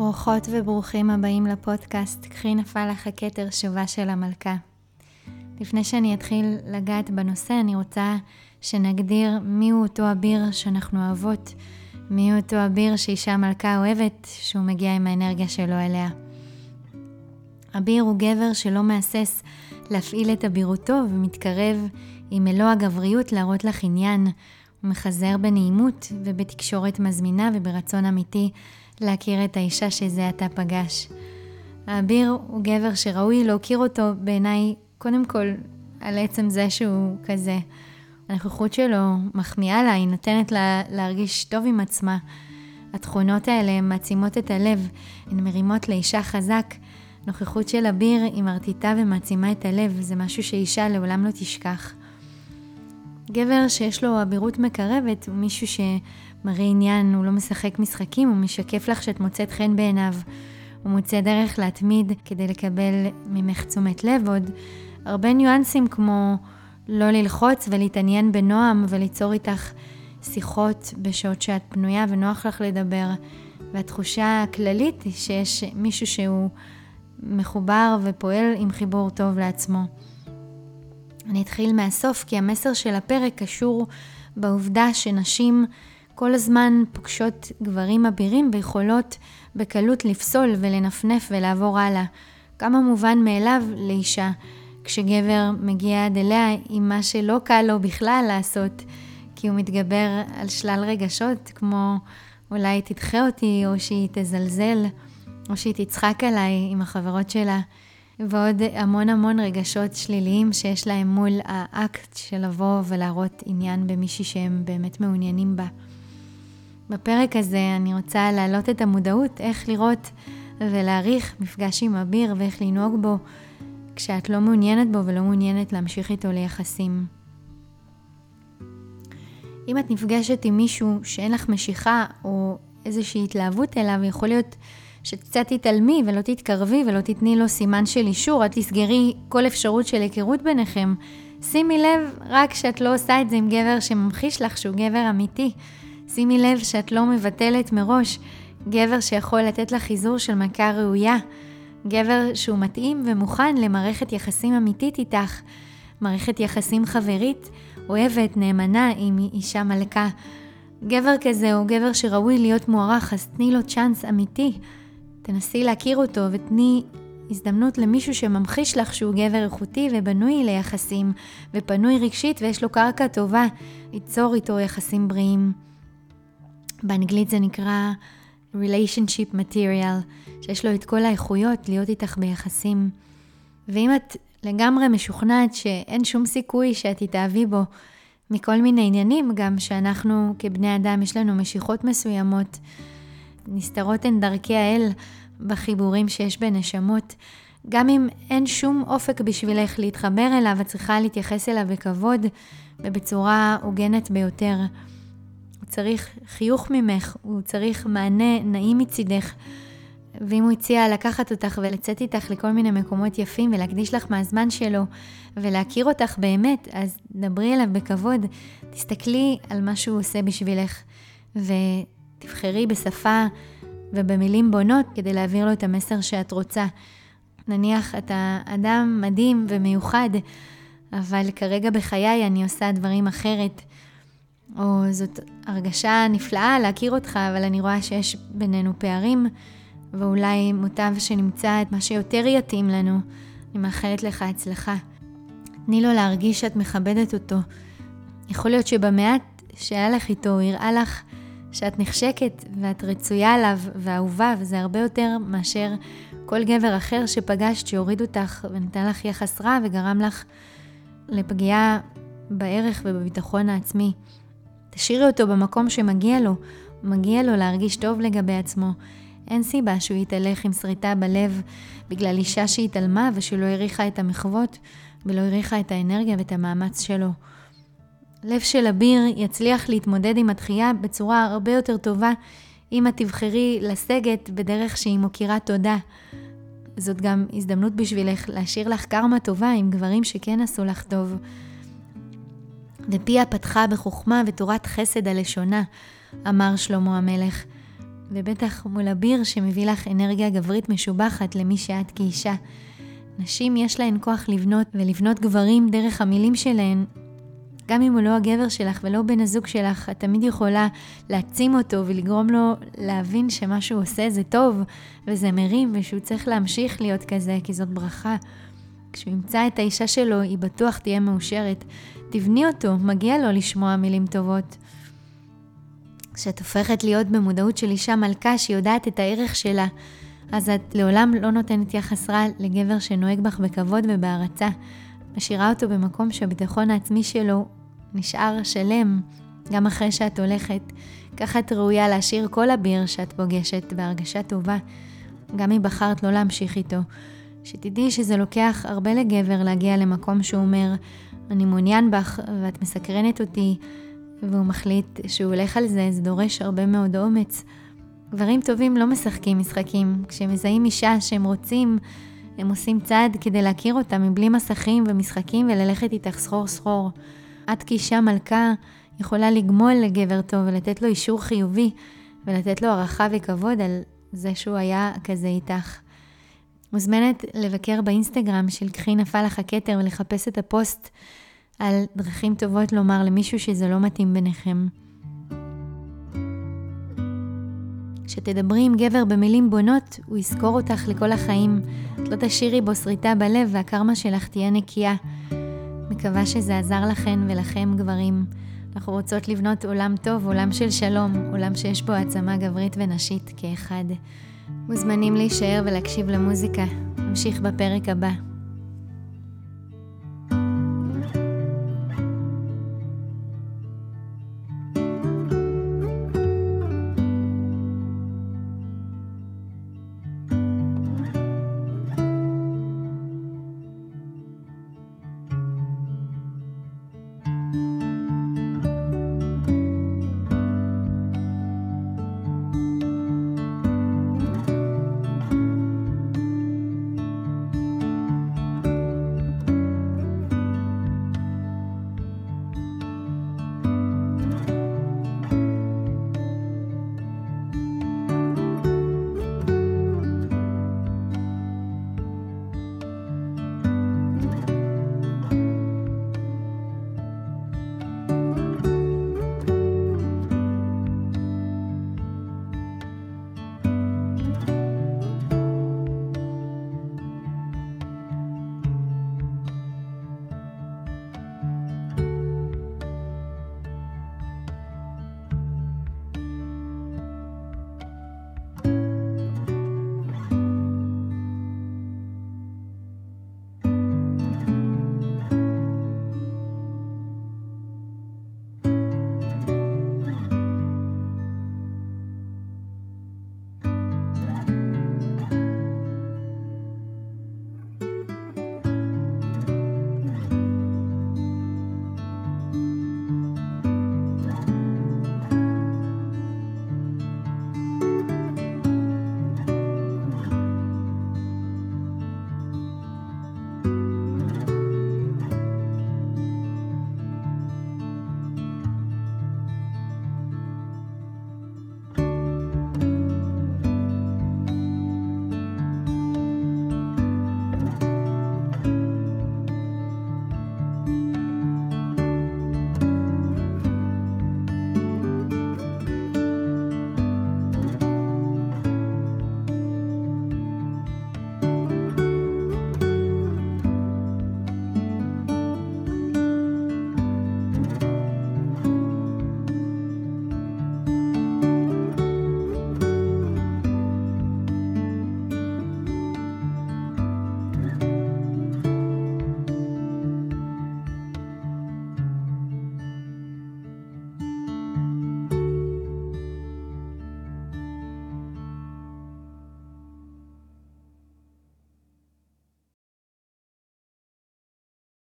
ברוכות וברוכים הבאים לפודקאסט "קחי נפל לך הכתר שובה של המלכה". לפני שאני אתחיל לגעת בנושא, אני רוצה שנגדיר מיהו אותו אביר שאנחנו אוהבות, מיהו אותו אביר שאישה מלכה אוהבת, שהוא מגיע עם האנרגיה שלו אליה. אביר הוא גבר שלא מהסס להפעיל את אבירותו ומתקרב עם מלוא הגבריות להראות לך עניין. הוא מחזר בנעימות ובתקשורת מזמינה וברצון אמיתי להכיר את האישה שזה עתה פגש. האביר הוא גבר שראוי להוקיר אותו בעיניי, קודם כל, על עצם זה שהוא כזה. הנוכחות שלו מחמיאה לה, היא נותנת לה להרגיש טוב עם עצמה. התכונות האלה מעצימות את הלב, הן מרימות לאישה חזק. נוכחות של אביר היא מרטיטה ומעצימה את הלב, זה משהו שאישה לעולם לא תשכח. גבר שיש לו אבירות מקרבת הוא מישהו שמראה עניין, הוא לא משחק משחקים, הוא משקף לך שאת מוצאת חן בעיניו. הוא מוצא דרך להתמיד כדי לקבל ממך תשומת לב, עוד הרבה ניואנסים כמו לא ללחוץ ולהתעניין בנועם וליצור איתך שיחות בשעות שאת פנויה ונוח לך לדבר. והתחושה הכללית היא שיש מישהו שהוא מחובר ופועל עם חיבור טוב לעצמו. אני אתחיל מהסוף, כי המסר של הפרק קשור בעובדה שנשים כל הזמן פוגשות גברים אבירים ויכולות בקלות לפסול ולנפנף ולעבור הלאה. כמה מובן מאליו לאישה כשגבר מגיע עד אליה עם מה שלא קל לו בכלל לעשות, כי הוא מתגבר על שלל רגשות, כמו אולי תדחה אותי, או שהיא תזלזל, או שהיא תצחק עליי עם החברות שלה. ועוד המון המון רגשות שליליים שיש להם מול האקט של לבוא ולהראות עניין במישהי שהם באמת מעוניינים בה. בפרק הזה אני רוצה להעלות את המודעות איך לראות ולהעריך מפגש עם אביר ואיך לנהוג בו כשאת לא מעוניינת בו ולא מעוניינת להמשיך איתו ליחסים. אם את נפגשת עם מישהו שאין לך משיכה או איזושהי התלהבות אליו, יכול להיות שקצת תתעלמי ולא תתקרבי ולא תתני לו סימן של אישור, את תסגרי כל אפשרות של היכרות ביניכם. שימי לב רק שאת לא עושה את זה עם גבר שממחיש לך שהוא גבר אמיתי. שימי לב שאת לא מבטלת מראש גבר שיכול לתת לך חיזור של מכה ראויה. גבר שהוא מתאים ומוכן למערכת יחסים אמיתית איתך. מערכת יחסים חברית, אוהבת, נאמנה, עם אישה מלכה. גבר כזה הוא גבר שראוי להיות מוערך, אז תני לו צ'אנס אמיתי. תנסי להכיר אותו ותני הזדמנות למישהו שממחיש לך שהוא גבר איכותי ובנוי ליחסים, ופנוי רגשית ויש לו קרקע טובה ליצור איתו יחסים בריאים. באנגלית זה נקרא relationship material, שיש לו את כל האיכויות להיות איתך ביחסים. ואם את לגמרי משוכנעת שאין שום סיכוי שאת תתאהבי בו מכל מיני עניינים, גם שאנחנו כבני אדם יש לנו משיכות מסוימות, נסתרות הן דרכי האל בחיבורים שיש בין נשמות. גם אם אין שום אופק בשבילך להתחבר אליו, את צריכה להתייחס אליו בכבוד ובצורה הוגנת ביותר. הוא צריך חיוך ממך, הוא צריך מענה נעים מצידך. ואם הוא הציע לקחת אותך ולצאת איתך לכל מיני מקומות יפים ולהקדיש לך מהזמן שלו ולהכיר אותך באמת, אז דברי אליו בכבוד, תסתכלי על מה שהוא עושה בשבילך ותבחרי בשפה ובמילים בונות כדי להעביר לו את המסר שאת רוצה. נניח אתה אדם מדהים ומיוחד, אבל כרגע בחיי אני עושה דברים אחרת. או זאת הרגשה נפלאה להכיר אותך, אבל אני רואה שיש בינינו פערים, ואולי מוטב שנמצא את מה שיותר יתאים לנו. אני מאחלת לך הצלחה. תני לו להרגיש שאת מכבדת אותו. יכול להיות שבמעט שהיה לך איתו, הוא יראה לך שאת נחשקת ואת רצויה עליו ואהובה, וזה הרבה יותר מאשר כל גבר אחר שפגשת שהוריד אותך ונתן לך יחס רע וגרם לך לפגיעה בערך ובביטחון העצמי. תשאירי אותו במקום שמגיע לו, מגיע לו להרגיש טוב לגבי עצמו. אין סיבה שהוא יתהלך עם שריטה בלב בגלל אישה שהתעלמה ושלא העריכה את המחוות ולא העריכה את האנרגיה ואת המאמץ שלו. לב של אביר יצליח להתמודד עם התחייה בצורה הרבה יותר טובה אם את תבחרי לסגת בדרך שהיא מוקירה תודה. זאת גם הזדמנות בשבילך להשאיר לך קרמה טובה עם גברים שכן עשו לך טוב. ופיה פתחה בחוכמה ותורת חסד הלשונה, אמר שלמה המלך. ובטח מול אביר שמביא לך אנרגיה גברית משובחת למי שאת כאישה. נשים יש להן כוח לבנות ולבנות גברים דרך המילים שלהן. גם אם הוא לא הגבר שלך ולא בן הזוג שלך, את תמיד יכולה להעצים אותו ולגרום לו להבין שמה שהוא עושה זה טוב וזה מרים ושהוא צריך להמשיך להיות כזה כי זאת ברכה. כשהוא ימצא את האישה שלו, היא בטוח תהיה מאושרת. תבני אותו, מגיע לו לשמוע מילים טובות. כשאת הופכת להיות במודעות של אישה מלכה שיודעת את הערך שלה, אז את לעולם לא נותנת יחס רע לגבר שנוהג בך בכבוד ובהערצה. משאירה אותו במקום שהביטחון העצמי שלו נשאר שלם גם אחרי שאת הולכת. ככה את ראויה להשאיר כל אביר שאת פוגשת בהרגשה טובה, גם אם בחרת לא להמשיך איתו. שתדעי שזה לוקח הרבה לגבר להגיע למקום שהוא אומר, אני מעוניין בך ואת מסקרנת אותי, והוא מחליט שהוא הולך על זה, זה דורש הרבה מאוד אומץ. גברים טובים לא משחקים משחקים. כשהם מזהים אישה שהם רוצים, הם עושים צעד כדי להכיר אותה מבלי מסכים ומשחקים וללכת איתך סחור סחור. את כאישה מלכה יכולה לגמול לגבר טוב ולתת לו אישור חיובי ולתת לו הערכה וכבוד על זה שהוא היה כזה איתך. מוזמנת לבקר באינסטגרם של קחי נפל לך הכתר ולחפש את הפוסט על דרכים טובות לומר למישהו שזה לא מתאים ביניכם. כשתדברי עם גבר במילים בונות, הוא יזכור אותך לכל החיים. את לא תשאירי בו שריטה בלב והקרמה שלך תהיה נקייה. מקווה שזה עזר לכן ולכם גברים. אנחנו רוצות לבנות עולם טוב, עולם של שלום, עולם שיש בו העצמה גברית ונשית כאחד. מוזמנים להישאר ולהקשיב למוזיקה. נמשיך בפרק הבא.